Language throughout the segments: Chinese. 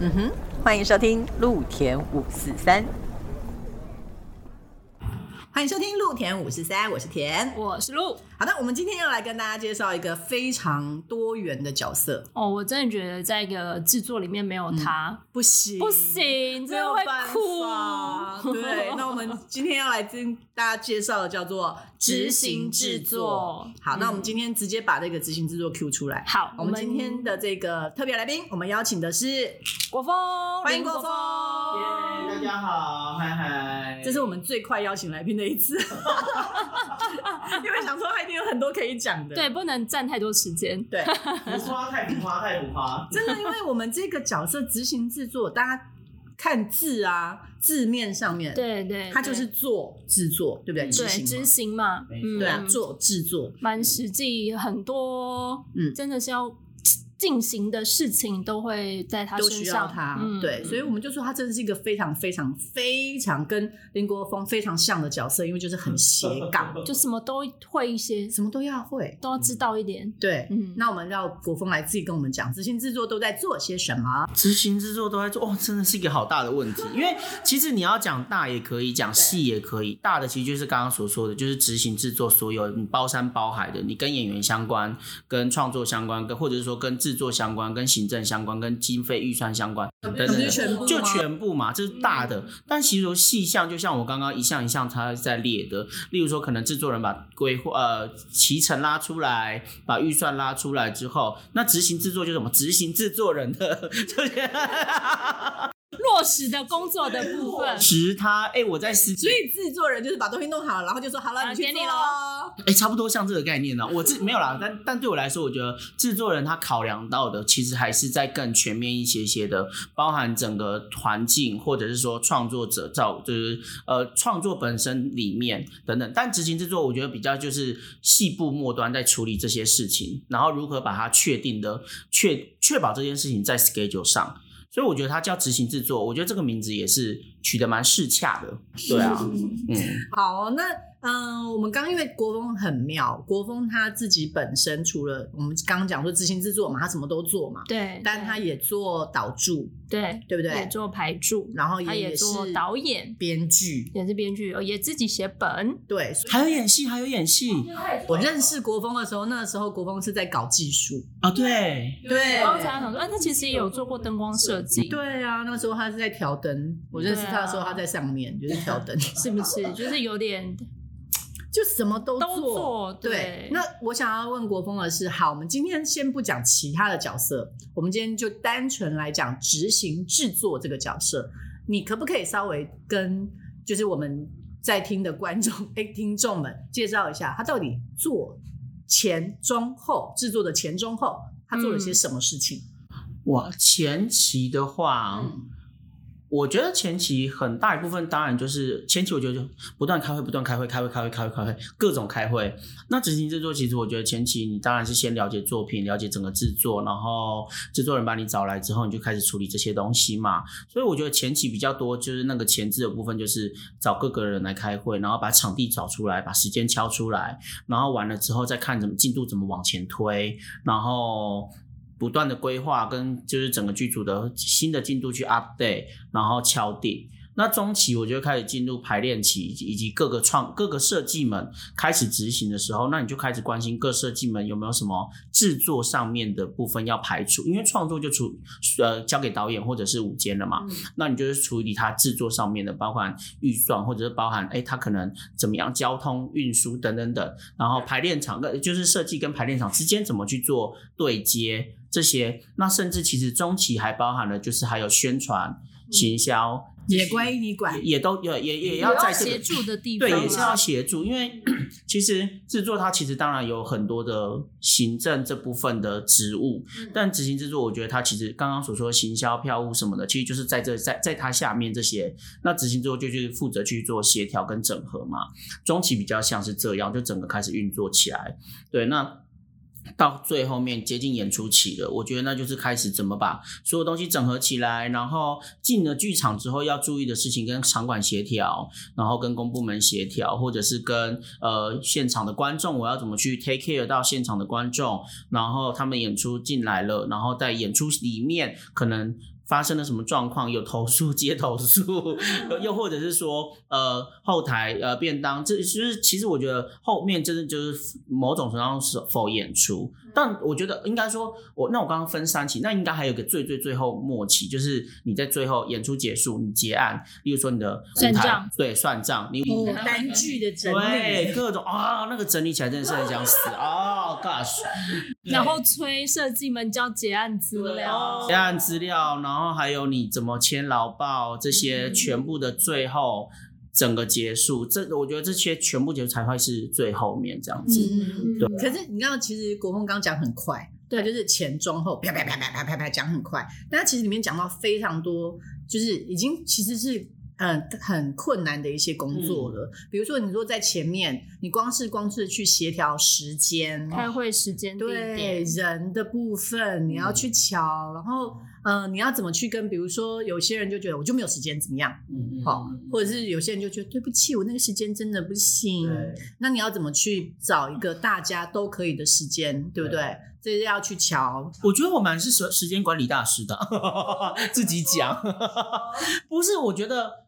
嗯哼，欢迎收听陆田五四三。欢迎收听陆田五十三，我是田。我是鹿。好的，我们今天要来跟大家介绍一个非常多元的角色。哦，我真的觉得在一个制作里面没有他、不行，不行，真的会哭。对，那我们今天要来跟大家介绍的叫做执行制作。好，那我们今天直接把这个执行制作 Q 出来。好，我们今天的这个特别来宾，我们邀请的是国风，欢迎国风。耶，大家好，嗨嗨。这是我们最快邀请来宾的一次，因为想说他一定有很多可以讲的。对，不能占太多时间。对，浮夸太浮夸太浮夸。真的，因为我们这个角色执行制作，大家看字啊，字面上面，对对，它就是做制作，对不对？对，执行嘛，嗯，对啊，做制作，蛮实际，很多，嗯，真的是要。进行的事情都会在他身上，他对，所以我们就说他真的是一个非常非常非常跟林国峰非常像的角色，因为就是很斜杠，就什么都会一些，什么都要会，都要知道一点。对，嗯，那我们让国峰来自己跟我们讲，执行制作都在做些什么？执行制作都在做，哦，真的是一个好大的问题。因为其实你要讲大也可以，讲细也可以。大的其实就是刚刚所说的，就是执行制作所有你包山包海的，你跟演员相关、跟创作相关、跟或者是说跟制作相关、跟行政相关、跟经费预算相关等等，就全部嘛，这是大的。但其实细项，就像我刚刚一项一项他在列的，例如说，可能制作人把规划呃提成拉出来，把预算拉出来之后，那执行制作就是什么？执行制作人的。落实的工作的部分，实他哎，我在司，所以制作人就是把东西弄好了，然后就说好了，你去做喽。哎，差不多像这个概念呢。我自 没有啦，但但对我来说，我觉得制作人他考量到的其实还是在更全面一些些的，包含整个环境，或者是说创作者造，就是呃创作本身里面等等。但执行制作，我觉得比较就是细部末端在处理这些事情，然后如何把它确定的确确保这件事情在 schedule 上。所以我觉得它叫执行制作，我觉得这个名字也是取得蛮适恰的。对啊，嗯，好，那。嗯，我们刚因为国风很妙，国风他自己本身除了我们刚刚讲说自行制作嘛，他什么都做嘛，对，但他也做导助，对，对不对？也做排助，然后也做导演、编剧，也是编剧，也自己写本，对，还有演戏，还有演戏。我认识国风的时候，那个时候国风是在搞技术啊，对对。然后才想说，啊，他其实也有做过灯光设计，对啊，那个时候他是在调灯，我认识他的时候他在上面就是调灯，是不是？就是有点。就什么都做，对。那我想要问国峰的是，好，我们今天先不讲其他的角色，我们今天就单纯来讲执行制作这个角色。你可不可以稍微跟就是我们在听的观众 哎听众们介绍一下，他到底做前中后制作的前中后，他做了些什么事情？哇，前期的话。我觉得前期很大一部分，当然就是前期，我觉得就不断开会，不断开会，开会，开会，开会，开会，各种开会。那执行制作，其实我觉得前期你当然是先了解作品，了解整个制作，然后制作人把你找来之后，你就开始处理这些东西嘛。所以我觉得前期比较多，就是那个前置的部分，就是找各个人来开会，然后把场地找出来，把时间敲出来，然后完了之后再看怎么进度怎么往前推，然后。不断的规划跟就是整个剧组的新的进度去 update，然后敲定。那中期我就开始进入排练期，以及各个创各个设计们开始执行的时候，那你就开始关心各设计们有没有什么制作上面的部分要排除，因为创作就处呃交给导演或者是舞监了嘛，那你就是处理他制作上面的，包含预算或者是包含哎他可能怎么样交通运输等等等，然后排练场跟就是设计跟排练场之间怎么去做对接这些，那甚至其实中期还包含了就是还有宣传行销。也归你管，也都有，也也要在协助的地方，对，也是要协助。因为 其实制作它其实当然有很多的行政这部分的职务，但执行制作，我觉得它其实刚刚所说行销、票务什么的，其实就是在这在在它下面这些。那执行制作就去负责去做协调跟整合嘛。中期比较像是这样，就整个开始运作起来。对，那。到最后面接近演出期了，我觉得那就是开始怎么把所有东西整合起来，然后进了剧场之后要注意的事情，跟场馆协调，然后跟公部门协调，或者是跟呃现场的观众，我要怎么去 take care 到现场的观众，然后他们演出进来了，然后在演出里面可能。发生了什么状况，有投诉接投诉，又或者是说，呃，后台呃便当，这就是其实我觉得后面真的就是某种程度上是否演出，但我觉得应该说，我那我刚刚分三期，那应该还有个最最最后末期，就是你在最后演出结束，你结案，例如说你的算账，对，算账，你单据的整理，各种啊，那个整理起来真的是很想死啊，gosh，然后催设计们交结案资料，结案资料，然后。然后还有你怎么签劳报这些全部的最后整个结束，这我觉得这些全部结束才会是最后面这样子。对。可是你知道其实国风刚讲很快，对，就是前中后啪啪啪啪啪啪啪讲很快，但它其实里面讲到非常多，就是已经其实是。嗯，很困难的一些工作了。比如说，你说在前面，你光是光是去协调时间、开会时间、对人的部分，你要去瞧，然后，嗯，你要怎么去跟？比如说，有些人就觉得我就没有时间，怎么样？嗯好，或者是有些人就觉得对不起，我那个时间真的不行。那你要怎么去找一个大家都可以的时间，对不对？这是要去瞧。我觉得我蛮是时时间管理大师的，自己讲，不是？我觉得。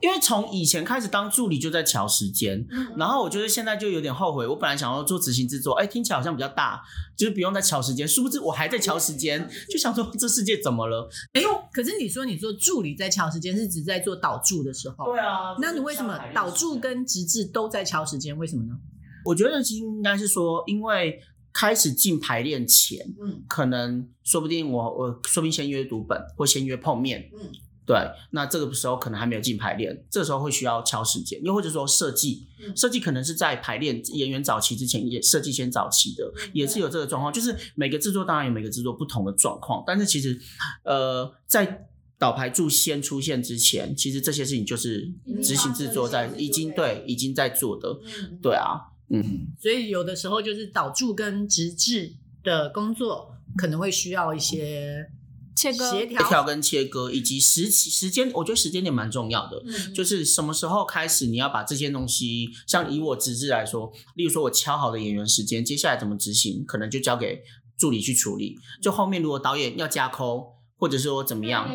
因为从以前开始当助理就在调时间，嗯然后我觉得现在就有点后悔。我本来想要做执行制作，哎，听起来好像比较大，就是不用再调时间。殊不知我还在调时间，就想说这世界怎么了？哎，可是你说你做助理在调时间，是指在做导助的时候？对啊。那你为什么导助跟直至都在调时间？为什么呢？我觉得其实应该是说，因为开始进排练前，嗯，可能说不定我我说不定先约读本或先约碰面，嗯。对，那这个时候可能还没有进排练，这时候会需要敲时间，又或者说设计，设计可能是在排练演员早期之前也设计先早期的，也是有这个状况。就是每个制作当然有每个制作不同的状况，但是其实，呃，在导排柱先出现之前，其实这些事情就是执行制作在已经对已经在做的，对啊，嗯，所以有的时候就是导柱跟直制的工作可能会需要一些。切割、协调跟切割，以及时时间，我觉得时间点蛮重要的。就是什么时候开始，你要把这些东西，像以我直至来说，例如说我敲好的演员时间，接下来怎么执行，可能就交给助理去处理。就后面如果导演要加扣，或者说怎么样，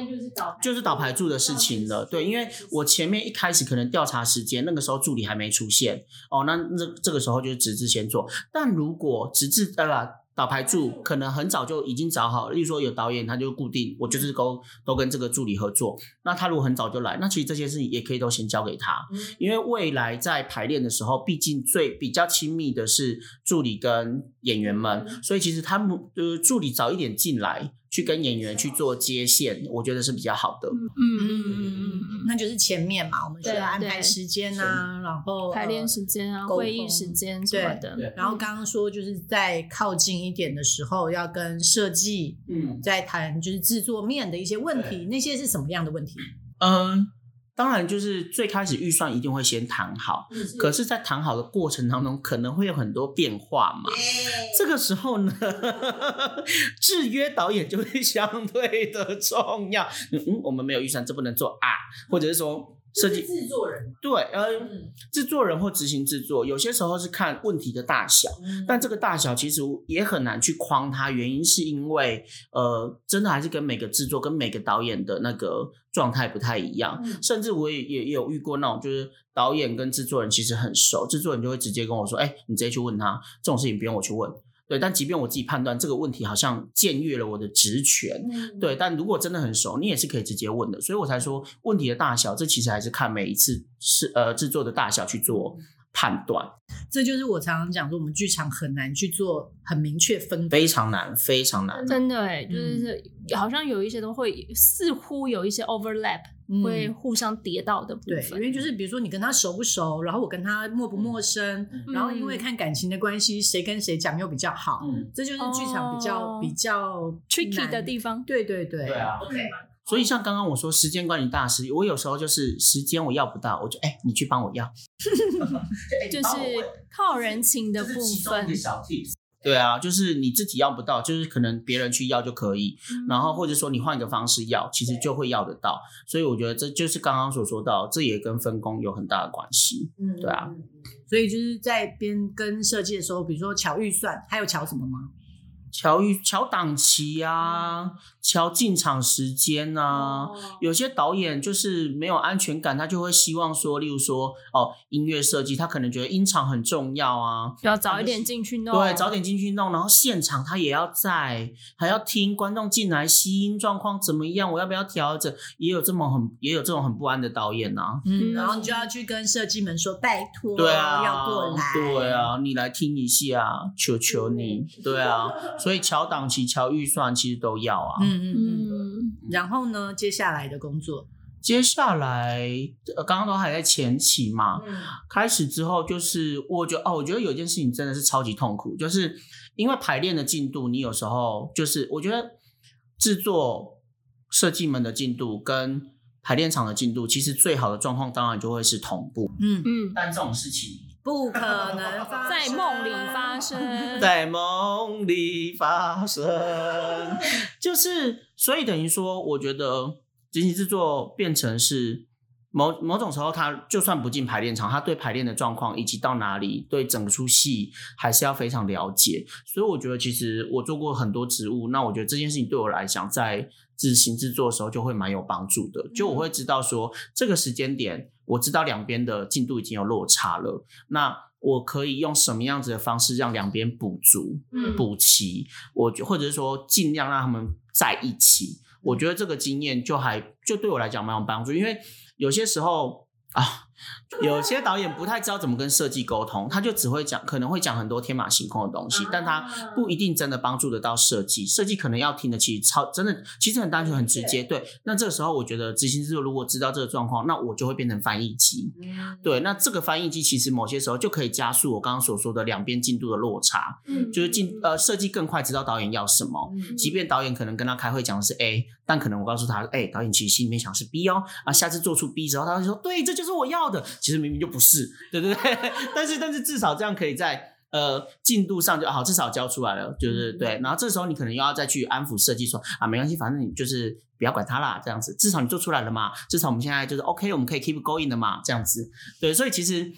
就是倒排柱的事情了。对，因为我前面一开始可能调查时间，那个时候助理还没出现，哦，那那这个时候就是直至先做。但如果直至呃。导排助可能很早就已经找好了，例如说有导演，他就固定，我就是都都跟这个助理合作。那他如果很早就来，那其实这些事情也可以都先交给他，因为未来在排练的时候，毕竟最比较亲密的是助理跟演员们，所以其实他们呃助理早一点进来。去跟演员去做接线，我觉得是比较好的。嗯嗯嗯嗯嗯，那就是前面嘛，我们需要安排时间啊，然后排练时间啊，会议时间什么的。然后刚刚说就是在靠近一点的时候，要跟设计嗯在谈就是制作面的一些问题，那些是什么样的问题？嗯。当然，就是最开始预算一定会先谈好，可是，在谈好的过程当中，可能会有很多变化嘛。这个时候呢，制约导演就会相对的重要。嗯，我们没有预算，这不能做啊，或者是说。设计制作人对，呃，制作人或执行制作，有些时候是看问题的大小，但这个大小其实也很难去框它。原因是因为，呃，真的还是跟每个制作跟每个导演的那个状态不太一样。甚至我也也有遇过那种，就是导演跟制作人其实很熟，制作人就会直接跟我说：“哎，你直接去问他，这种事情不用我去问。”对，但即便我自己判断这个问题好像僭越了我的职权，对，但如果真的很熟，你也是可以直接问的，所以我才说问题的大小，这其实还是看每一次是呃制作的大小去做判断。这就是我常常讲说，我们剧场很难去做很明确分，非常难，非常难，真的哎，就是好像有一些都会似乎有一些 overlap。会互相叠到的部分，因为就是比如说你跟他熟不熟，然后我跟他陌不陌生，然后因为看感情的关系，谁跟谁讲又比较好，这就是剧场比较比较 tricky 的地方。对对对，对啊。OK。所以像刚刚我说时间管理大师，我有时候就是时间我要不到，我就哎你去帮我要，就是靠人情的部分。对啊，就是你自己要不到，就是可能别人去要就可以，然后或者说你换一个方式要，其实就会要得到。所以我觉得这就是刚刚所说到，这也跟分工有很大的关系。嗯，对啊。所以就是在边跟设计的时候，比如说调预算，还有调什么吗？调预调档期啊，调进场时间啊。有些导演就是没有安全感，他就会希望说，例如说哦，音乐设计，他可能觉得音场很重要啊，要早一点进去弄，对，早点进去弄，然后现场他也要在，还要听观众进来吸音状况怎么样，我要不要调整？也有这么很也有这种很不安的导演呐、嗯，然后你就要去跟设计们说，拜托，对啊，要过来，对啊，你来听一下，求求你，对啊，所以调档期、调预算其实都要啊。嗯嗯嗯。嗯，然后呢，接下来的工作，接下来，呃，刚刚都还在前期嘛，嗯。开始之后就是，我觉得哦，我觉得有一件事情真的是超级痛苦，就是因为排练的进度，你有时候就是我觉得制作设计们的进度跟排练场的进度，其实最好的状况当然就会是同步，嗯，嗯，但这种事情不可能发在生梦里发生，在梦里发生，就是所以等于说，我觉得执行制作变成是某某种时候，他就算不进排练场，他对排练的状况以及到哪里，对整出戏还是要非常了解。所以我觉得，其实我做过很多职务，那我觉得这件事情对我来讲，在执行制作的时候就会蛮有帮助的。就我会知道说，这个时间点，我知道两边的进度已经有落差了，那我可以用什么样子的方式让两边补足、嗯补齐，我就或者是说尽量让他们在一起。我觉得这个经验就还就对我来讲蛮有帮助，因为有些时候啊，有些导演不太知道怎么跟设计沟通，他就只会讲，可能会讲很多天马行空的东西，但他不一定真的帮助得到设计。设计可能要听的其实超真的，其实很单纯很直接。对，那这个时候我觉得执行制作如果知道这个状况，那我就会变成翻译机。嗯对，那这个翻译机其实某些时候就可以加速我刚刚所说的两边进度的落差，嗯就是进呃设计更快知道导演要什么。嗯即便导演可能跟他开会讲的是 A，但可能我告诉他，哎、导演其实心里面想是 B 哦，啊，下次做出 B 之后，他会说，对，这就是我要的，其实明明就不是，对对对，但是但是至少这样可以在呃进度上就好，至少交出来了，就是对，然后这时候你可能又要再去安抚设计说，啊，没关系，反正你就是不要管他啦，这样子，至少你做出来了嘛，至少我们现在就是 OK，我们可以 keep going 的嘛，这样子，对，所以其实。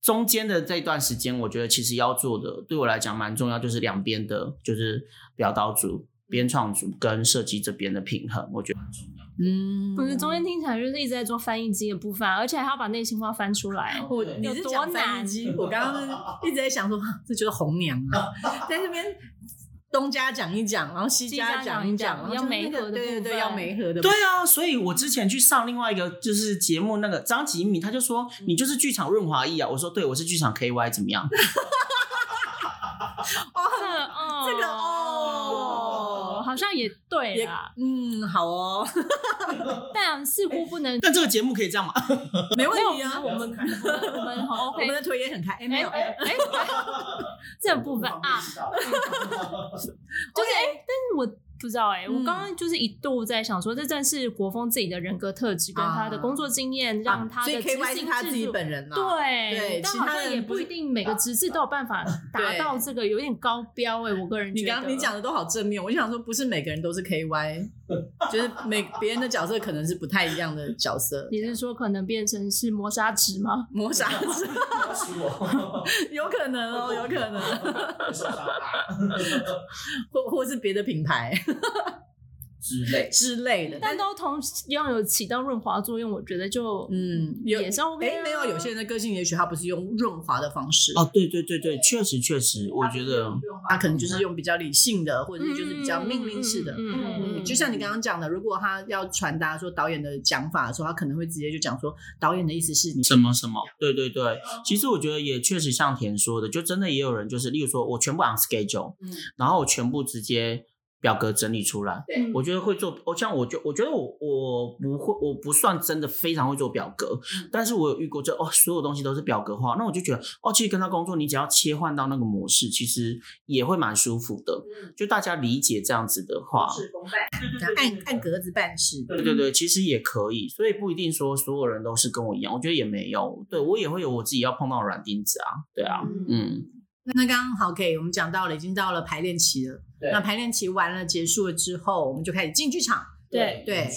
中间的这段时间，我觉得其实要做的，对我来讲蛮重要，就是两边的，就是表导组、编创组跟设计这边的平衡，我觉得很重要。嗯不是中间听起来就是一直在做翻译机的部分，而且还要把内心话翻出来。我对你是讲翻译机，我刚刚 一直在想说，这就是红娘啊，在这边东家讲一讲，然后西家讲一讲，然后要媒合的对对对，要分媒合的对啊，所以我之前去上另外一个就是节目，那个张吉米他就说你就是剧场润滑液啊，我说对，我是剧场 KY 怎么样？这 哦，这个哦好像也对也啦，嗯，好哦，但似乎不能。但这个节目可以这样吗？没问题啊，我们我们好我们。的腿也很开，哎，没有，哎哎哎，这部分啊，就是哎、但是我不知道哎、嗯我刚刚就是一度在想说，这正是国风自己的人格特质跟他的工作经验，让他啊所以他自己本人啊，对，对但其他人好像也不一定每个职字都有办法达到这个，有点高标哎、我个人觉得。你刚刚你讲的都好正面，我就想说，不是每个人都是 K Y，就是每别人的角色可能是不太一样的角色。你是说可能变成是磨砂纸吗？磨砂纸。有可能哦，有可能，或或是别的品牌 之类。之类的。但都同样有起到润滑作用，我觉得就嗯，有也是 OK 啊哎，没有，有些人的个性也许他不是用润滑的方式，哦，对对对对，确实确实，我觉得他可能就是用比较理性的，或者是就是比较命令式的。嗯嗯嗯，就像你刚刚讲的，如果他要传达说导演的讲法的时候，他可能会直接就讲说导演的意思是你什么什么，对对对，其实我觉得也确实像田说的，就真的也有人就是，例如说我全部 on schedule，嗯然后我全部直接表格整理出来，对。我觉得会做，我像我就我觉得我我不会，我不算真的非常会做表格，嗯。但是我有遇过就哦，所有东西都是表格化，那我就觉得哦，其实跟他工作，你只要切换到那个模式，其实也会蛮舒服的，嗯。就大家理解这样子的话，公办，按按格子办事。对对对，其实也可以，所以不一定说所有人都是跟我一样，我觉得也没有，对我也会有我自己要碰到的软钉子啊，对啊，嗯，那刚刚好，OK，我们讲到了，已经到了排练期了。对。那排练期完了，结束了之后，我们就开始进剧场。对。对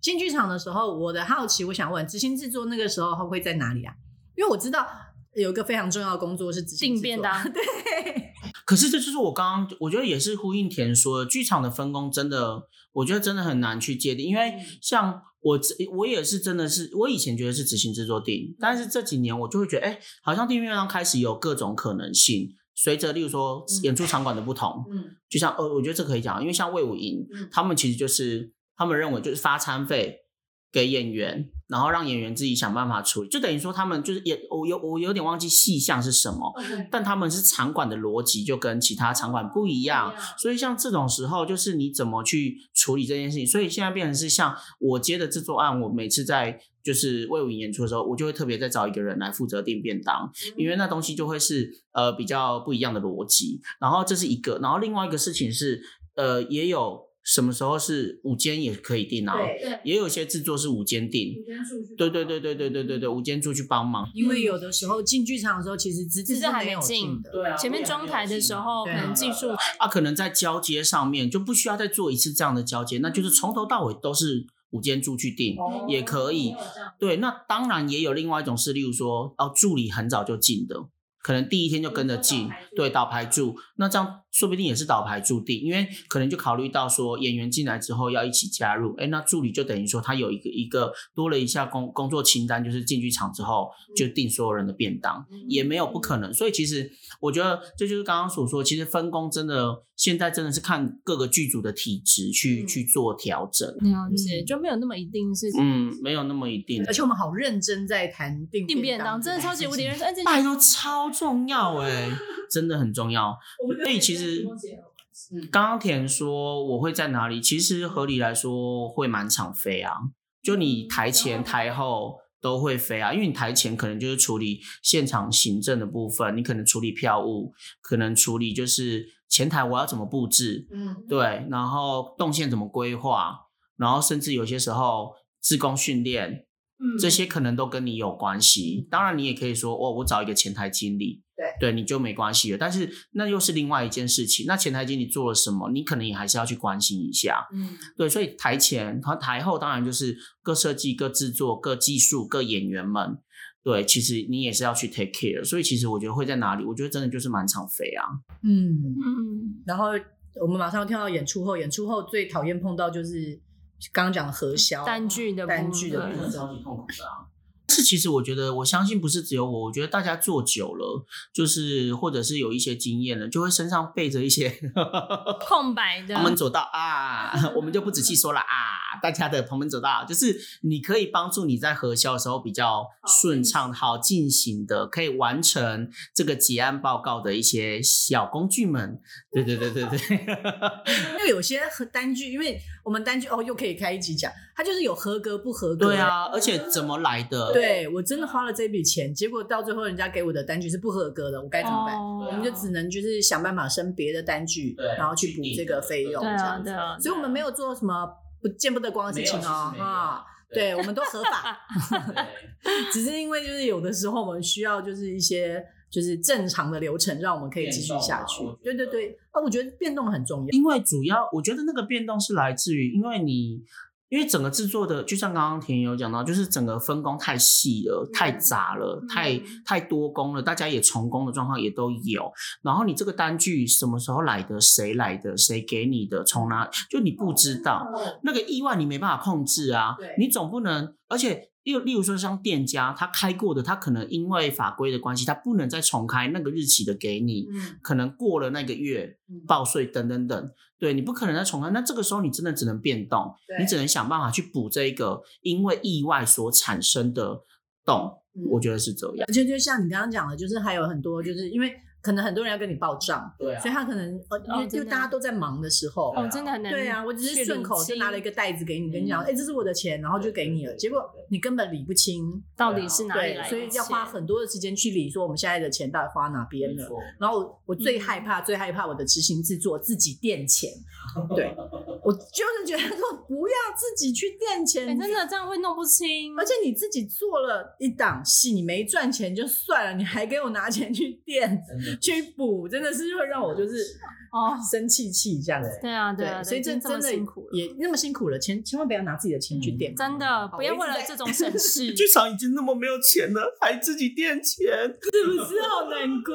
进剧场的时候，我的好奇，我想问，执行制作那个时候会在哪里啊？因为我知道有一个非常重要的工作是执行制作。订便当。对，可是这就是我刚刚我觉得也是呼应田说的，剧场的分工真的，我觉得真的很难去界定，因为像我我也是真的是，我以前觉得是执行制作电影，但是这几年我就会觉得，哎，好像电影院上开始有各种可能性，随着例如说演出场馆的不同，嗯，就像呃，我觉得这可以讲，因为像魏武营，他们其实就是他们认为就是发餐费。给演员，然后让演员自己想办法处理，就等于说他们就是也我有我有点忘记细项是什么，但他们是场馆的逻辑就跟其他场馆不一样，所以像这种时候就是你怎么去处理这件事情，所以现在变成是像我接的制作案，我每次在就是魏武营演出的时候，我就会特别再找一个人来负责订便当，因为那东西就会是呃比较不一样的逻辑，然后这是一个，然后另外一个事情是呃也有。什么时候是午间也可以定啊？对，也有些制作是午间定。对对对对对对对对，午间住去帮忙。因为有的时候进剧场的时候，其实资质还没进的。对啊。前面装台的时候，可能技术啊，可能在交接上面就不需要再做一次这样的交接，那就是从头到尾都是午间住去定也可以。对，那当然也有另外一种是，例如说哦，助理很早就进的。可能第一天就跟着进，对倒排住，那这样说不定也是倒牌注定，因为可能就考虑到说演员进来之后要一起加入，哎，那助理就等于说他有一个一个多了一下工工作清单，就是进剧场之后就订所有人的便当，也没有不可能。所以其实我觉得这就是刚刚所说，其实分工真的现在真的是看各个剧组的体质去去做调整，了解就没有那么一定是，嗯，没有那么一定。而且我们好认真在谈订订便当，真的超级无敌认真，拜托超。重要哎，真的很重要。所以其实刚刚田说我会在哪里，其实合理来说会满场飞啊。就你台前台后都会飞啊，因为你台前可能就是处理现场行政的部分，你可能处理票务，可能处理就是前台我要怎么布置，嗯，对，然后动线怎么规划，然后甚至有些时候自工训练。嗯这些可能都跟你有关系，当然你也可以说，哦，我找一个前台经理，对，对，你就没关系了。但是那又是另外一件事情。那前台经理做了什么，你可能也还是要去关心一下。嗯，对，所以台前和台后当然就是各设计、各制作、各技术、各演员们，对，其实你也是要去 take care。所以其实我觉得会在哪里？我觉得真的就是满场飞啊。嗯嗯，然后我们马上要跳到演出后，演出后最讨厌碰到就是。刚刚讲的核销单据的单据的部分，超级痛苦的啊。是，其实我觉得，我相信不是只有我，我觉得大家做久了，就是或者是有一些经验了，就会身上背着一些 空白的旁门左道啊，我们就不仔细说了啊。大家的旁门左道，就是你可以帮助你在核销的时候比较顺畅、好进行的，可以完成这个结案报告的一些小工具们。对对对对对，因为有些单据，因为我们单据哦，又可以开一集讲，它就是有合格不合格。对啊，而且怎么来的？对我真的花了这笔钱，结果到最后人家给我的单据是不合格的，我该怎么办？我们就只能就是想办法生别的单据，然后去补这个费用，这样子。所以我们没有做什么不见不得光的事情哦，啊，对，我们都合法 只是因为就是有的时候我们需要就是一些。就是正常的流程，让我们可以继续下去。对对对，啊，我觉得变动很重要。因为主要，我觉得那个变动是来自于，因为你，因为整个制作的，就像刚刚田有讲到，就是整个分工太细了，太杂了，太太多工了，大家也重工的状况也都有。然后你这个单据什么时候来的，谁来的，谁给你的，从哪，就你不知道，那个意外你没办法控制啊。你总不能，而且。例例如说，像店家他开过的，他可能因为法规的关系，他不能再重开那个日期的给你。嗯，可能过了那个月报税等等等，对你不可能再重开。那这个时候你真的只能变动，你只能想办法去补这一个因为意外所产生的洞。我觉得是这样。而且就像你刚刚讲的，就是还有很多，就是因为。可能很多人要跟你报账，对，所以他可能呃，因为就大家都在忙的时候，哦，真的很难。对啊，我只是顺口就拿了一个袋子给你，跟你讲，哎，这是我的钱，然后就给你了。结果你根本理不清到底是哪里来，所以要花很多的时间去理，说我们现在的钱到底花哪边了。然后我最害怕、最害怕我的执行制作自己垫钱，对，我就是觉得说，不要自己去垫钱，哎真的这样会弄不清。而且你自己做了一档戏，你没赚钱就算了，你还给我拿钱去垫去补，真的是会让我就是哦，生气气这样子。对啊，啊，所以这已经这么真的辛苦了，也那么辛苦了，千千万不要拿自己的钱去垫。真的不要为了这种省 事。剧场已经那么没有钱了，还自己垫钱，是不是好难过？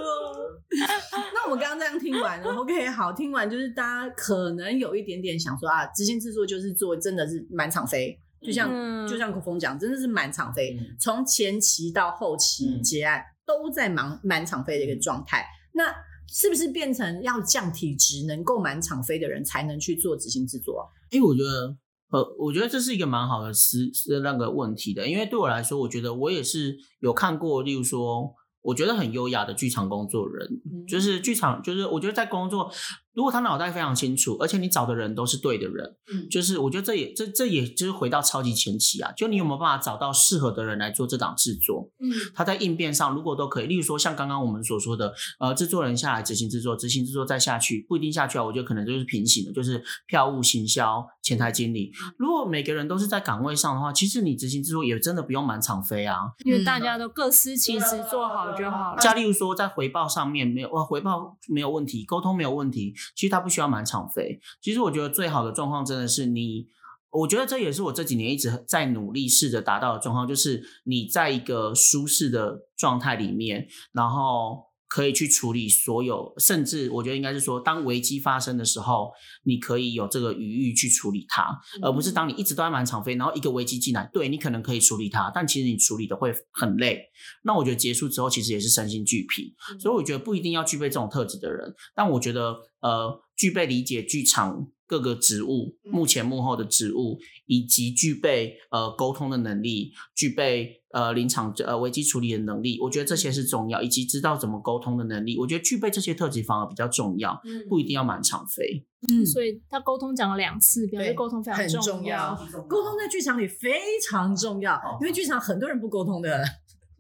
那我们刚刚这样听完了，OK，好，听完就是大家可能有一点点想说啊，执行制作就是做真的是满场飞，就像、嗯就像国峰讲，真的是满场飞，嗯从前期到后期嗯结案、都在忙满场飞的一个状态。那是不是变成要降体脂，能够满场飞的人才能去做执行制作啊？因为我觉得，呃，我觉得这是一个蛮好的思是那个问题的，因为对我来说，我觉得我也是有看过，例如说，我觉得很优雅的剧场工作人，嗯就是剧场，就是我觉得在工作，如果他脑袋非常清楚，而且你找的人都是对的人，嗯就是我觉得这也这这也就是回到超级前期啊，就你有没有办法找到适合的人来做这档制作？嗯他在应变上如果都可以，例如说像刚刚我们所说的，呃，制作人下来执行制作，执行制作再下去，不一定下去啊，我觉得可能就是平行的，就是票务、行销、前台经理。如果每个人都是在岗位上的话，其实你执行制作也真的不用满场飞啊。因为大家都各司其职，做好就好了。像例如说在回报上面没有，呃，回报没有问题，沟通没有问题，其实它不需要满场飞。其实我觉得最好的状况真的是你。我觉得这也是我这几年一直在努力试着达到的状况，就是你在一个舒适的状态里面，然后可以去处理所有，甚至我觉得应该是说，当危机发生的时候，你可以有这个余裕去处理它，而不是当你一直都在满场飞，然后一个危机进来，对你可能可以处理它，但其实你处理的会很累。那我觉得结束之后，其实也是身心俱疲，所以我觉得不一定要具备这种特质的人，但我觉得呃，具备理解剧场各个职务、幕前幕后的职务，以及具备呃沟通的能力，具备呃临场呃危机处理的能力，我觉得这些是重要，以及知道怎么沟通的能力，我觉得具备这些特质反而比较重要，不一定要满场飞。嗯所以他沟通讲了两次，表示沟通非常很重要。沟通在剧场里非常重要，因为剧场很多人不沟通的，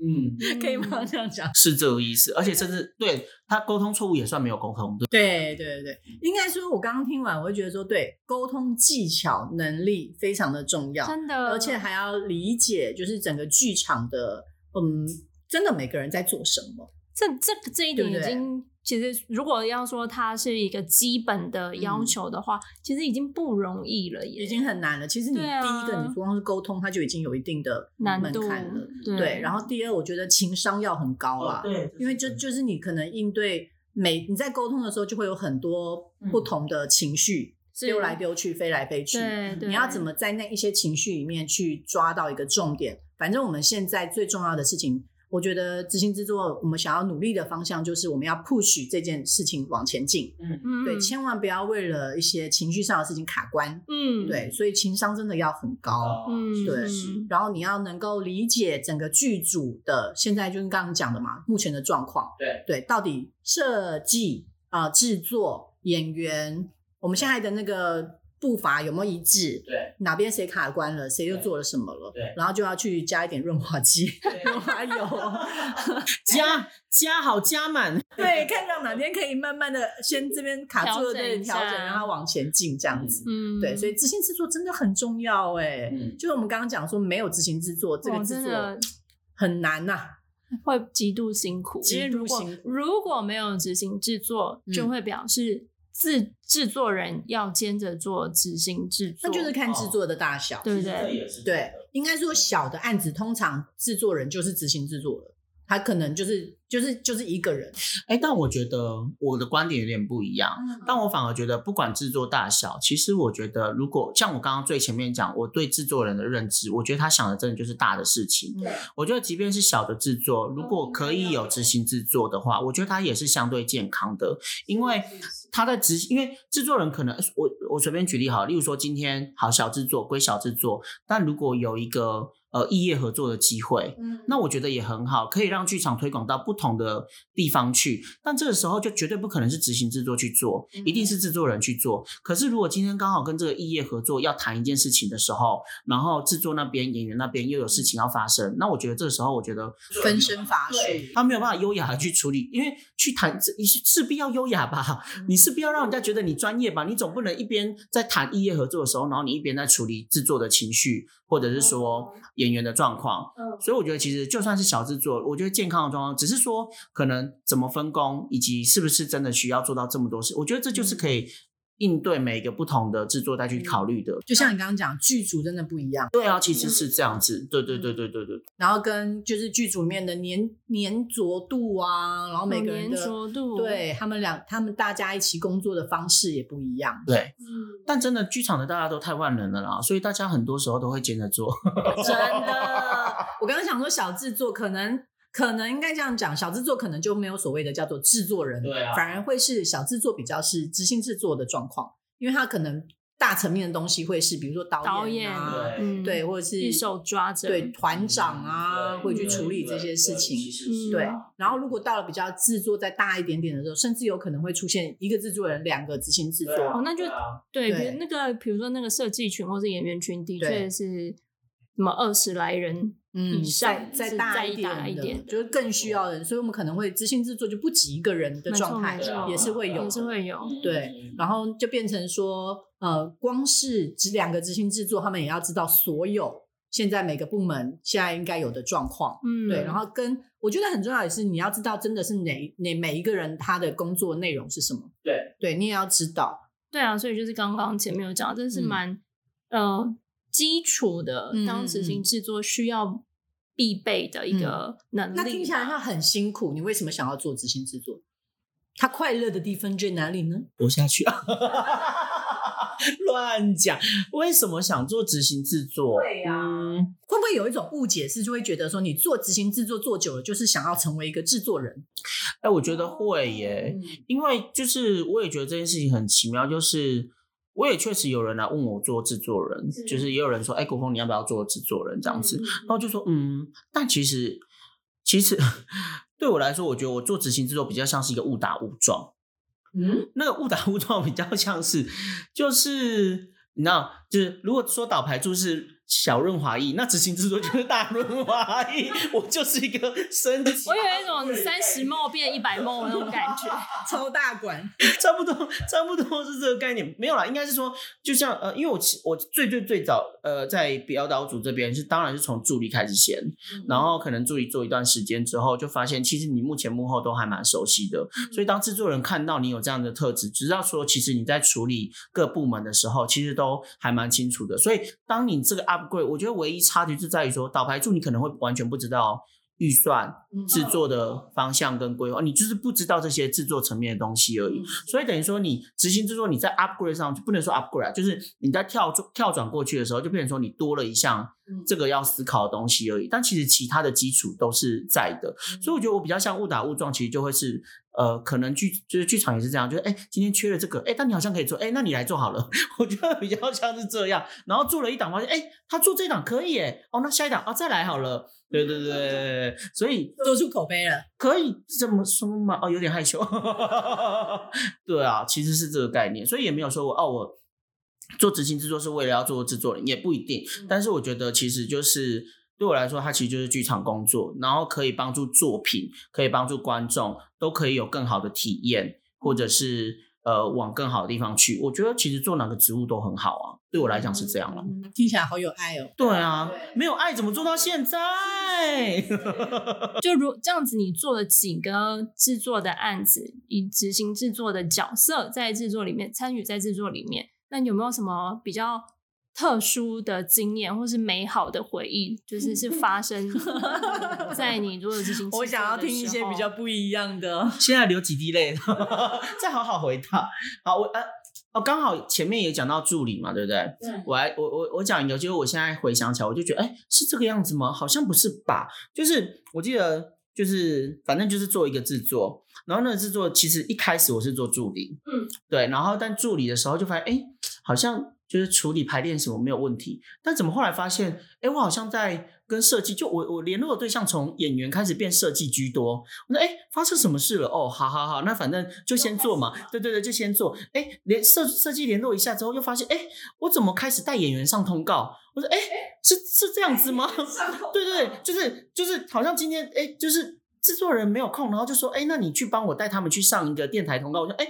嗯，可以吗？这样讲？是这个意思，而且甚至对他沟通错误也算没有沟通，对。对对对，应该说，我刚刚听完，我会觉得说，对，沟通技巧能力非常的重要，真的，而且还要理解，就是整个剧场的，嗯，真的每个人在做什么。这这这一点已经，其实如果要说它是一个基本的要求的话，其实已经不容易了耶，已经很难了。其实你第一个，你光是沟通，它就已经有一定的门难度槛了。对对，然后第二，我觉得情商要很高啦，对因为就就是你可能应对每你在沟通的时候，就会有很多不同的情绪是丢来丢去、飞来飞去。对对，你要怎么在那一些情绪里面去抓到一个重点？反正我们现在最重要的事情，我觉得执行制作我们想要努力的方向就是我们要 push 这件事情往前进。嗯嗯对，千万不要为了一些情绪上的事情卡关。嗯对，所以情商真的要很高。嗯对嗯然后你要能够理解整个剧组的现在就是刚刚讲的嘛，目前的状况。对对，到底设计啊、制作、演员，我们现在的那个步伐有没有一致？对。哪边谁卡关了，谁又做了什么了？对。然后就要去加一点润滑剂、润滑油，加加好加满，对，看到哪边可以慢慢的先这边卡住了，调整一对，调整，下让它往前进，这样子。嗯。对，所以执行制作真的很重要哎、嗯。就是我们刚刚讲说，没有执行制作，这个哦制作很难呐、会极度辛苦，极因为如果度辛苦。如果没有执行制作，嗯。就会表示制制作人要兼着做执行制作，那就是看制作的大小。对不对？对，应该说小的案子，通常制作人就是执行制作了，他可能就是就是就是一个人。哎，但我觉得我的观点有点不一样。嗯但我反而觉得，不管制作大小，其实我觉得，如果像我刚刚最前面讲，我对制作人的认知，我觉得他想的真的就是大的事情。对我觉得，即便是小的制作，如果可以有执行制作的话，我觉得他也是相对健康的，因为他在执，因为制作人可能我我随便举例好，例如说今天好小制作归小制作，但如果有一个呃异业合作的机会。嗯那我觉得也很好，可以让剧场推广到不同的地方去。但这个时候就绝对不可能是执行制作去做，嗯一定是制作人去做。可是如果今天刚好跟这个异业合作要谈一件事情的时候，然后制作那边、演员那边又有事情要发生，那我觉得这个时候，我觉得分身乏术，他没有办法优雅的去处理，因为去谈你势必要优雅吧，你势必要让人家觉得你专业吧，你总不能一边在谈异业合作的时候，然后你一边在处理制作的情绪，或者是说演员的状况。嗯所以我觉得其实就算是小制作，我觉得健康的状况，只是说可能怎么分工，以及是不是真的需要做到这么多事，我觉得这就是可以应对每个不同的制作再去考虑的。就像你刚刚讲，剧组真的不一样，对啊，其实是这样子，对对对对对对。然后跟就是剧组里面的粘粘着度啊，然后每个人粘的着度，对他们两，他们大家一起工作的方式也不一样。对，嗯，但真的剧场的大家都太万能了啦，所以大家很多时候都会兼着做。真的，我刚刚想说小制作可能可能应该这样讲，小制作可能就没有所谓的叫做制作人，对啊反而会是小制作比较是执行制作的状况，因为他可能大层面的东西会是比如说导导演演啊，对嗯对，或者是一手抓着，对团长啊，对会去处理这些事情。嗯对，然后如果到了比较制作再大一点点的时候，甚至有可能会出现一个制作人、两个执行制作。哦，那就对，比对如那个，比如说那个设计群或是演员群，的确是什么二十来人嗯，以上，再再再大一点的大一点，就是更需要人，所以我们可能会执行制作就不止一个人的状态也是会有，也是会有，对，然后就变成说，呃，光是只两个执行制作，他们也要知道所有现在每个部门现在应该有的状况，嗯，对，然后跟我觉得很重要的是，你要知道真的是哪哪每一个人他的工作内容是什么，对，对你也要知道，对啊，所以就是刚刚前面有讲，真是嗯。蛮、呃基础的嗯，当执行制作需要必备的一个能力吧。那听起来他很辛苦，你为什么想要做执行制作？他快乐的地方在哪里呢？活下去啊！乱讲，为什么想做执行制作？对呀嗯，会不会有一种误解是，就会觉得说，你做执行制作做久了，就是想要成为一个制作人？哎、我觉得会耶，嗯因为就是我也觉得这件事情很奇妙，就是我也确实有人来问我做制作人，是就是也有人说，哎、国峰你要不要做制作人这样子？嗯然后就说，嗯，但其实其实 对我来说，我觉得我做执行制作比较像是一个误打误撞。嗯，那个误打误撞比较像是，就是你知道，就是如果说倒牌就是小润滑液，那执行制作就是大润滑液，我就是一个升级，我有一种三十梦变一百梦的那种感觉。超大管，差不多差不多是这个概念，没有啦，应该是说，就像呃，因为我其我最最最早呃在表导组这边是当然是从助理开始先，然后可能助理做一段时间之后，就发现其实你目前幕后都还蛮熟悉的，所以当制作人看到你有这样的特质，知道说其实你在处理各部门的时候，其实都还蛮清楚的。所以当你这个 upgrade，我觉得唯一差距就在于说，导牌助你可能会完全不知道。预算、制作的方向跟规划，你就是不知道这些制作层面的东西而已。所以等于说，你执行制作，你在 upgrade 上就不能说 upgrade，啊就是你在跳跳转过去的时候，就变成说你多了一项嗯这个要思考的东西而已。但其实其他的基础都是在的，所以我觉得我比较像误打误撞，其实就会是呃，可能剧就是剧场也是这样，就是哎，今天缺了这个，哎，但你好像可以做，哎，那你来做好了。我觉得比较像是这样，然后做了一档发现，哎，他做这档可以，哎，哦，那下一档哦再来好了。对对对对对，所以做出口碑了。可以这么说吗？哦，有点害羞。对啊，其实是这个概念，所以也没有说我哦，我做执行制作是为了要做制作人，也不一定。但是我觉得其实就是对我来说，它其实就是剧场工作，然后可以帮助作品，可以帮助观众，都可以有更好的体验，或者是呃往更好的地方去。我觉得其实做哪个职务都很好啊，对我来讲是这样了。嗯听起来好有爱哦。对啊对，没有爱怎么做到现在？就如这样子，你做了几个制作的案子，以执行制作的角色在制作里面参与在制作里面，那你有没有什么比较特殊的经验，或是美好的回忆，就是是发生 在你做的执行制作的时候？我想要听一些比较不一样的。现在流几滴泪，再好好回答。好，我呃哦，刚好前面也讲到助理嘛，对不对？对我来，我我我讲一个，就是我现在回想起来，我就觉得，哎，是这个样子吗？好像不是吧？就是我记得，就是反正就是做一个制作，然后那个制作其实一开始我是做助理，嗯，对，然后但助理的时候就发现，哎，好像就是处理排练什么没有问题，但怎么后来发现，哎，我好像在跟设计，就我我联络的对象从演员开始变设计居多。我说哎，发生什么事了？哦，好好好，那反正就先做嘛。对对对，就先做。哎，联设设计联络一下之后，又发现哎，我怎么开始带演员上通告？我说哎，是是这样子吗？对对，就是就是好像今天哎，就是制作人没有空，然后就说哎，那你去帮我带他们去上一个电台通告。我说哎。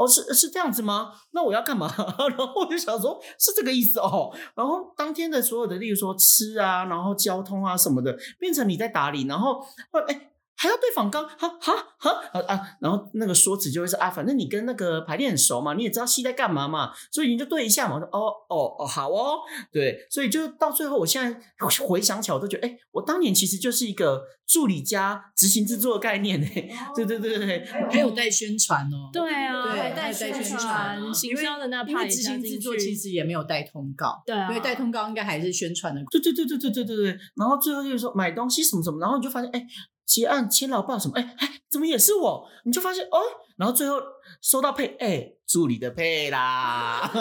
哦，是是这样子吗？那我要干嘛？然后我就想说，是这个意思哦。然后当天的所有的，例如说吃啊，然后交通啊什么的，变成你在打理，然后哎。还要对仿钢，哈哈哈啊啊！然后那个说辞就会是啊，反正你跟那个排练很熟嘛，你也知道戏在干嘛嘛，所以你就对一下嘛。我说哦哦哦，好哦，对，所以就到最后，我现在回想起来，我都觉得，哎，我当年其实就是一个助理加执行制作的概念呢。对对对对对，还有带宣传哦。对啊，对，带宣传，行销的那因为执行制作其实也没有带通告，对，因为带通告应该还是宣传的。对对对对对对对对。然后最后就是说买东西什么什么，然后你就发现，哎。结案签老报什么？哎哎，怎么也是我？你就发现哦，然后最后收到配，哎，助理的配啦，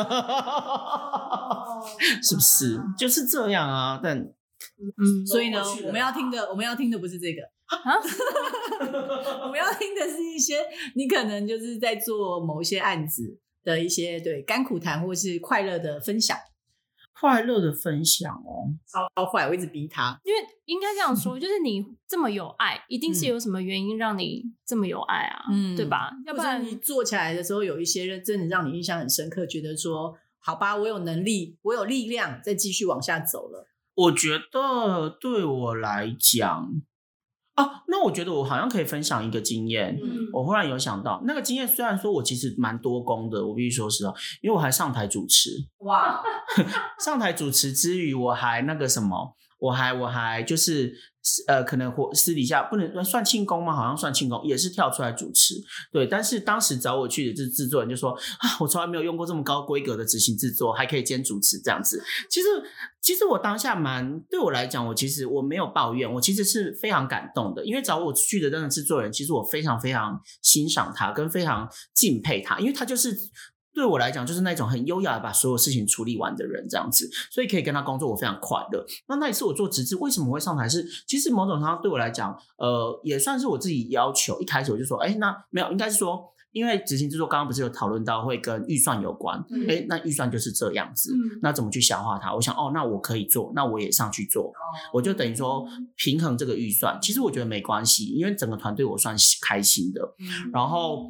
是不是？就是这样啊。但嗯，所以呢，我们要听的，我们要听的不是这个啊，我们要听的是一些你可能就是在做某一些案子的一些对甘苦谈或是快乐的分享。快乐的分享哦，超超坏！我一直逼他，因为应该这样说，就是你这么有爱，一定是有什么原因让你这么有爱啊，嗯，对吧？要不然你做起来的时候，有一些真的让你印象很深刻，觉得说，好吧，我有能力，我有力量，再继续往下走了。我觉得对我来讲。啊，那我觉得我好像可以分享一个经验。嗯，我忽然有想到，那个经验虽然说我其实蛮多功的，我必须说实话，因为我还上台主持。哇，上台主持之余，我还那个什么，我还我还就是。呃，可能或私底下不能算庆功吗？好像算庆功，也是跳出来主持。对，但是当时找我去的这制作人就说啊，我从来没有用过这么高规格的执行制作，还可以兼主持这样子。其实，其实我当下蛮对我来讲，我其实我没有抱怨，我其实是非常感动的，因为找我去的那个制作人，其实我非常非常欣赏他，跟非常敬佩他，因为他就是。对我来讲，就是那种很优雅的把所有事情处理完的人，这样子，所以可以跟他工作，我非常快乐。那那一次我做直至，为什么会上台？是其实某种程度对我来讲，呃，也算是我自己要求。一开始我就说，哎，那没有，应该是说，因为执行制作刚刚不是有讨论到会跟预算有关，哎，那预算就是这样子，那怎么去消化它？我想，哦，那我可以做，那我也上去做，我就等于说平衡这个预算。其实我觉得没关系，因为整个团队我算开心的，然后。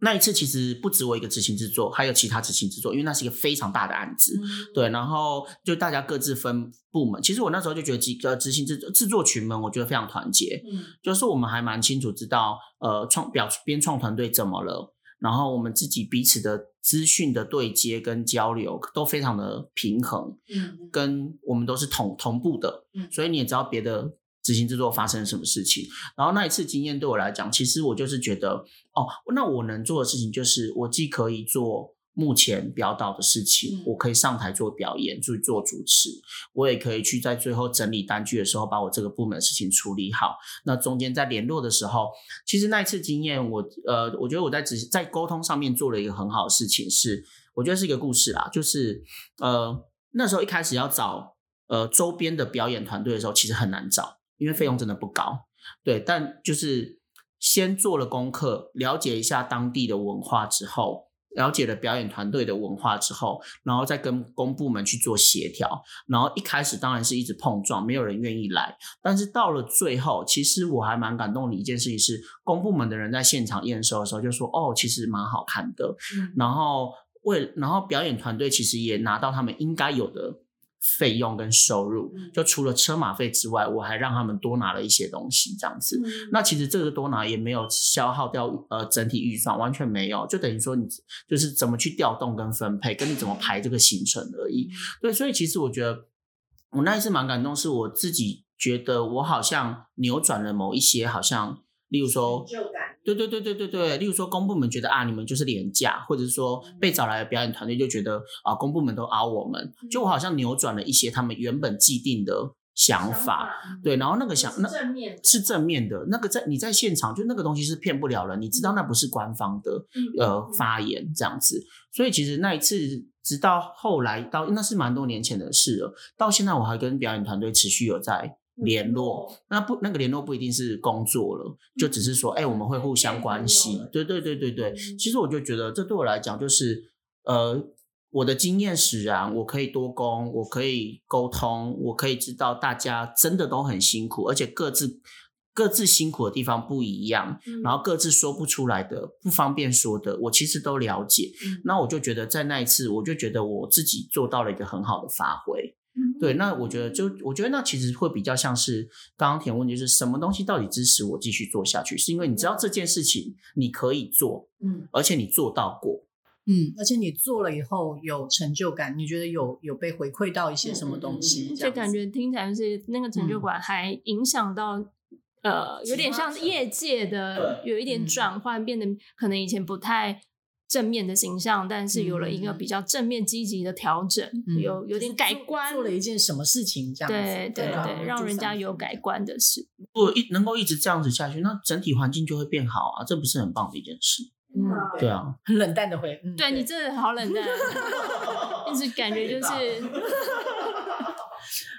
那一次其实不止我一个执行制作，还有其他执行制作，因为那是一个非常大的案子，对。然后就大家各自分部门。其实我那时候就觉得几个执行制制作群们，我觉得非常团结，嗯，就是我们还蛮清楚知道，呃，创表编创团队怎么了，然后我们自己彼此的资讯的对接跟交流都非常的平衡，嗯，跟我们都是同同步的，嗯，所以你也知道别的。执行制作发生了什么事情？然后那一次经验对我来讲，其实我就是觉得，哦，那我能做的事情就是，我既可以做目前表导的事情，我可以上台做表演，去做主持，我也可以去在最后整理单据的时候，把我这个部门的事情处理好。那中间在联络的时候，其实那一次经验，我呃，我觉得我在执在沟通上面做了一个很好的事情，是我觉得是一个故事啦，就是呃，那时候一开始要找呃周边的表演团队的时候，其实很难找。因为费用真的不高，对，但就是先做了功课，了解一下当地的文化之后，了解了表演团队的文化之后，然后再跟公部门去做协调。然后一开始当然是一直碰撞，没有人愿意来。但是到了最后，其实我还蛮感动的一件事情是，公部门的人在现场验收的时候就说：“哦，其实蛮好看的。”然后为然后表演团队其实也拿到他们应该有的。费用跟收入，就除了车马费之外，我还让他们多拿了一些东西，这样子。那其实这个多拿也没有消耗掉呃整体预算，完全没有，就等于说你就是怎么去调动跟分配，跟你怎么排这个行程而已。对，所以其实我觉得我那一次蛮感动，是我自己觉得我好像扭转了某一些，好像例如说。对对对对对对，例如说公部门觉得啊，你们就是廉价，或者是说被找来的表演团队就觉得啊，公部门都凹我们，就我好像扭转了一些他们原本既定的想法，对，然后那个想那是正面的，那个在你在现场就那个东西是骗不了人，你知道那不是官方的呃发言这样子，所以其实那一次直到后来到那是蛮多年前的事了，到现在我还跟表演团队持续有在联络。那不那个联络不一定是工作了，就只是说，哎、我们会互相关系。对对对对对，其实我就觉得这对我来讲就是呃。我的经验使然，我可以多工，我可以沟通，我可以知道大家真的都很辛苦，而且各自各自辛苦的地方不一样，嗯然后各自说不出来的、不方便说的，我其实都了解。嗯那我就觉得在那一次，我就觉得我自己做到了一个很好的发挥。嗯对，那我觉得就我觉得那其实会比较像是刚刚填问，就是什么东西到底支持我继续做下去？是因为你知道这件事情你可以做，嗯而且你做到过。嗯，而且你做了以后有成就感，你觉得有有被回馈到一些什么东西？这就感觉听起来是那个成就感还影响到、呃，有点像业界的有一点嗯转换，变得可能以前不太正面的形象，但是有了一个嗯比较正面积极的调整，嗯有有点改观，做了一件什么事情，这样子对对啊对，让人家有改。观的事。如果一能够一直这样子下去，那整体环境就会变好啊，这不是很棒的一件事？嗯，对啊，很冷淡的回，嗯对你真的好冷淡，一直感觉就是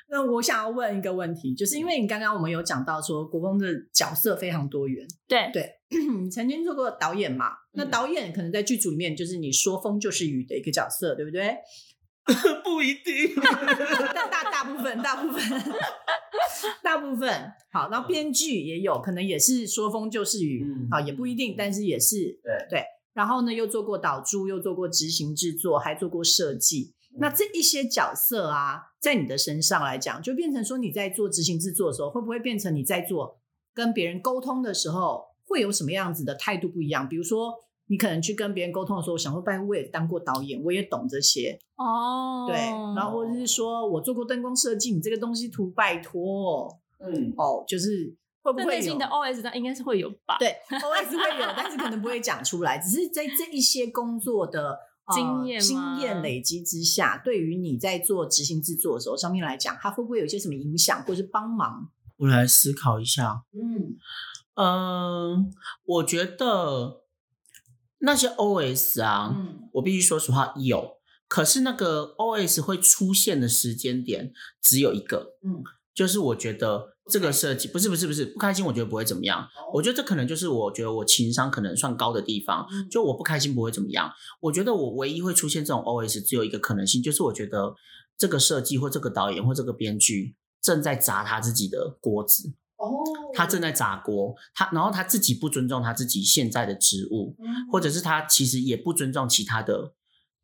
那我想要问一个问题，就是因为你刚刚我们有讲到说国风的角色非常多元，对对你曾经做过导演嘛？那嗯导演可能在剧组里面就是你说风就是雨的一个角色，对不对？不一定。大大大部分，大部分，大部分好，然后编剧也有可能也是说风就是雨嗯啊，也不一定，但是也是对对。然后呢，又做过导助，又做过执行制作，还做过设计。那这一些角色啊，在你的身上来讲，就变成说你在做执行制作的时候，会不会变成你在做跟别人沟通的时候，会有什么样子的态度不一样？比如说，你可能去跟别人沟通的时候，想说，拜我也当过导演，我也懂这些，哦，对，然后或者是说我做过灯光设计，你这个东西图拜托嗯，哦，就是会不会内心的 OS 上应该是会有吧？对 OS 会有，但是可能不会讲出来，只是在这一些工作的。呃经验吗经验累积之下，对于你在做执行制作的时候，上面来讲，它会不会有一些什么影响，或是帮忙？我来思考一下。嗯嗯，我觉得那些 OS 啊，嗯我必须说实话有，可是那个 OS 会出现的时间点只有一个，嗯，就是我觉得这个设计不是不是不是不开心，我觉得不会怎么样。我觉得这可能就是我觉得我情商可能算高的地方，嗯就我不开心不会怎么样。我觉得我唯一会出现这种 OS 只有一个可能性，就是我觉得这个设计或这个导演或这个编剧正在砸他自己的锅子。哦，他正在砸锅，他然后他自己不尊重他自己现在的职务，嗯或者是他其实也不尊重其他的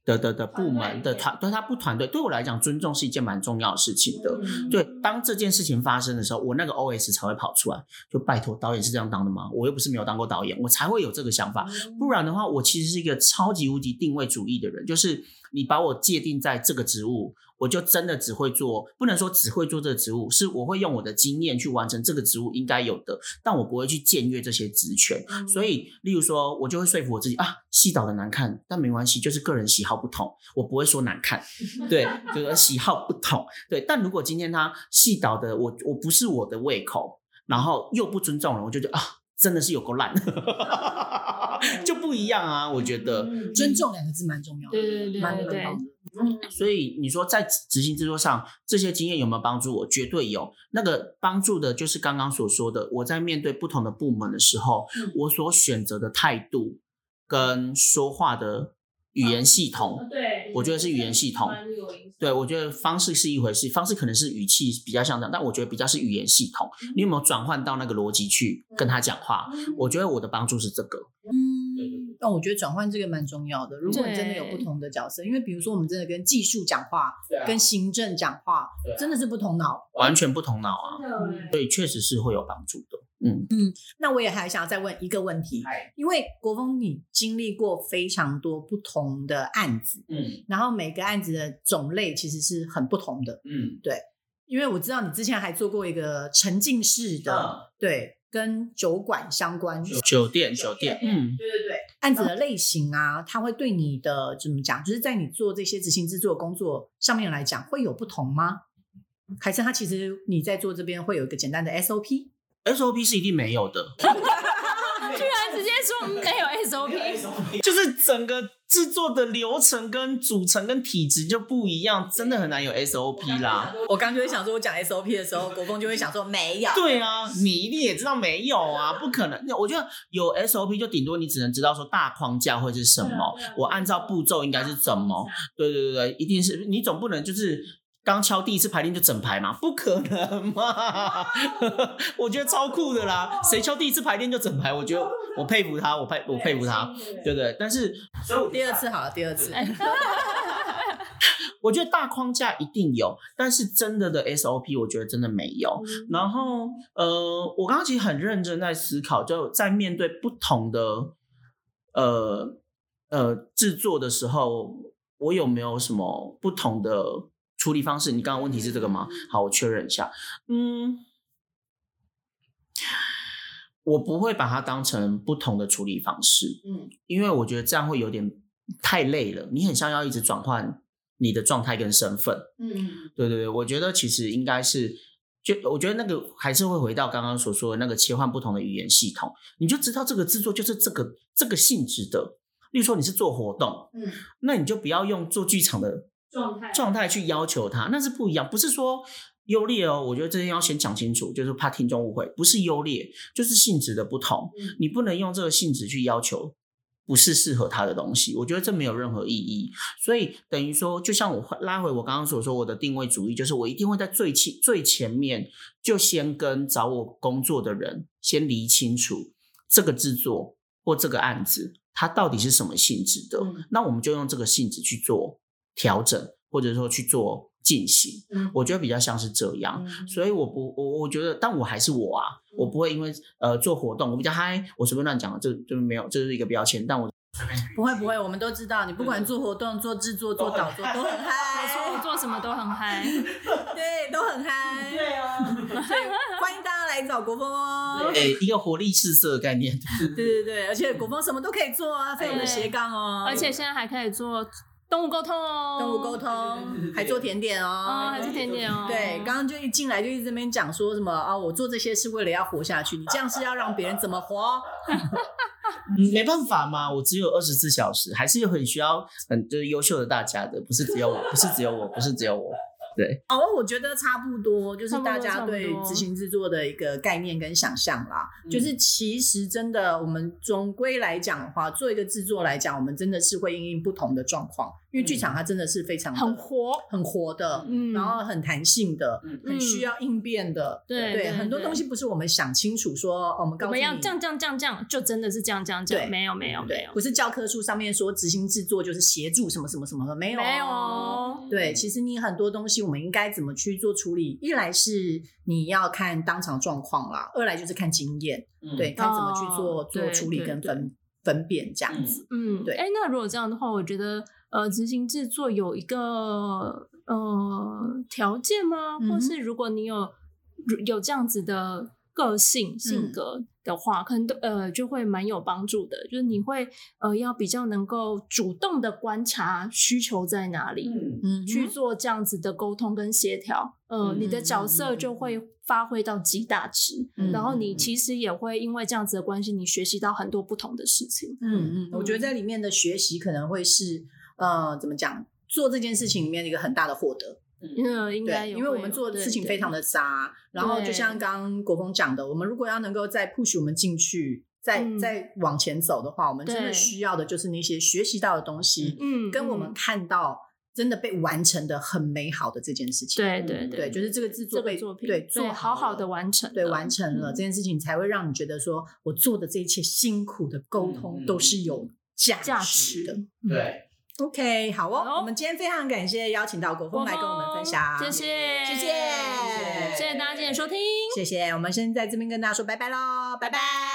的的的部门的团，对他不团队。对我来讲，尊重是一件蛮重要的事情的。嗯对，当这件事情发生的时候，我那个 OS 才会跑出来，就拜托导演是这样当的吗？我又不是没有当过导演，我才会有这个想法。嗯不然的话，我其实是一个超级无敌定位主义的人，就是你把我界定在这个职务，我就真的只会做，不能说只会做这个职务，是我会用我的经验去完成这个职务应该有的，但我不会去僭越这些职权。嗯所以，例如说，我就会说服我自己啊，戏导的难看，但没关系，就是个人喜好不同，我不会说难看，对，就是喜好不同，对。但如果今天他戏导的我我不是我的胃口，然后又不尊重了，我就觉得啊，真的是有够烂，就不一样啊，我觉得。尊重两个字蛮重要的，对对对蛮重要的。所以你说在执行制作上，这些经验有没有帮助我？绝对有。那个帮助的就是刚刚所说的，我在面对不同的部门的时候，嗯我所选择的态度跟说话的语言系统，对我觉得是语言系统。对，我觉得方式是一回事，方式可能是语气比较像这样，但我觉得比较是语言系统。你有没有转换到那个逻辑去跟他讲话？我觉得我的帮助是这个。嗯，那我觉得转换这个蛮重要的。如果你真的有不同的角色，因为比如说我们真的跟技术讲话，跟行政讲话真的是不同脑。完全不同脑啊，所以确实是会有帮助的。嗯嗯，那我也还想要再问一个问题，因为国风你经历过非常多不同的案子，嗯然后每个案子的种类其实是很不同的。嗯，对因为我知道你之前还做过一个沉浸式的，嗯对，跟酒馆相关。酒店酒店，嗯。对对对，案子的类型啊，它会对你的怎么讲？就是在你做这些执行制作工作上面来讲，会有不同吗？还是它其实你在做这边会有一个简单的 SOP？SOP 是一定没有的，居然直接说没有 SOP，就是整个制作的流程跟组成跟体质就不一样，真的很难有 SOP 啦。我刚就会想说，我讲 SOP 的时候，国公就会想说没有。对啊，你一定也知道没有啊，不可能。我觉得有 SOP 就顶多你只能知道说大框架会是什么，我按照步骤应该是怎么。对对对对，一定是你总不能就是。刚敲第一次排练就整排嘛？不可能嘛！我觉得超酷的啦，谁敲第一次排练就整排？我觉得我佩服他，我佩我佩服他，对不对？但是第二次好了，第二次。我觉得大框架一定有，但是真的的 SOP 我觉得真的没有。然后呃，我刚刚其实很认真在思考，就在面对不同的呃呃制作的时候，我有没有什么不同的？处理方式，你刚刚问题是这个吗？好，我确认一下。嗯，我不会把它当成不同的处理方式。嗯，因为我觉得这样会有点太累了。你很像要一直转换你的状态跟身份。嗯，对对对，我觉得其实应该是，就我觉得那个还是会回到刚刚所说的那个切换不同的语言系统，你就知道这个制作就是这个这个性质的。例如说你是做活动，嗯，那你就不要用做剧场的。状态状态去要求他，那是不一样，不是说优劣哦。我觉得这些要先讲清楚，就是怕听众误会，不是优劣，就是性质的不同。你不能用这个性质去要求不是适合他的东西，我觉得这没有任何意义。所以等于说，就像我拉回我刚刚所说，我的定位主义就是我一定会在最前最前面就先跟找我工作的人先理清楚这个制作或这个案子它到底是什么性质的，那我们就用这个性质去做。调整或者说去做进行，嗯，我觉得比较像是这样，所以我不我我觉得，但我还是我啊，我不会因为呃做活动我比较嗨，我随便乱讲，这就没有，这是一个标签，但我 不会不会，我们都知道，你不管做活动、做制作、做导作都很嗨，没错，做什么都很嗨，对，都很嗨，对啊，欢迎大家来找国风哦，哎，一个活力四射的概念，对对对，而且国风什么都可以做啊，非常的斜杠哦，而且现在还可以做。动物沟通哦，动物沟通，还做甜点哦，还做甜点哦。对，刚刚就一进来就一直这边讲说什么啊，我做这些是为了要活下去，你这样是要让别人怎么活？没办法嘛，我只有二十四小时，还是有很需要很就是优秀的大家的，不是只有我，不是只有我，不是只有我。对，哦，我觉得差不多，就是大家对执行制作的一个概念跟想象啦。就是其实真的，我们总归来讲的话，做一个制作来讲，我们真的是会应应不同的状况。因为剧场它真的是非常很活、很活的，嗯，然后很弹性的，很需要应变的，对对，很多东西不是我们想清楚说，我们我们要这样这样这样这样，就真的是这样这样这样，没有没有没有，不是教科书上面说执行制作就是协助什么什么什么的，没有没有，对，其实你很多东西我们应该怎么去做处理，一来是你要看当场状况啦，二来就是看经验，对，看怎么去做做处理跟分分辨这样子，嗯，对，哎，那如果这样的话，我觉得。呃，执行制作有一个呃条件吗？或是如果你有有这样子的个性性格的话，可能都呃就会蛮有帮助的。就是你会呃要比较能够主动的观察需求在哪里，嗯，去做这样子的沟通跟协调。呃，你的角色就会发挥到极大值，然后你其实也会因为这样子的关系，你学习到很多不同的事情。嗯嗯，我觉得在里面的学习可能会是。呃，怎么讲？做这件事情里面的一个很大的获得，嗯，应该有因为我们做的事情非常的杂。然后就像刚刚国峰讲的，我们如果要能够再 push 我们进去，再再往前走的话，我们真的需要的就是那些学习到的东西，嗯，跟我们看到真的被完成的很美好的这件事情。对对对，就是这个制作被作品对做好好的完成，对完成了这件事情，才会让你觉得说我做的这一切辛苦的沟通都是有价值的。对。OK，好哦，我们今天非常感谢邀请到国风来跟我们分享，谢谢，谢谢，谢谢大家今天收听，谢谢，我们先在这边跟大家说拜拜喽，拜拜。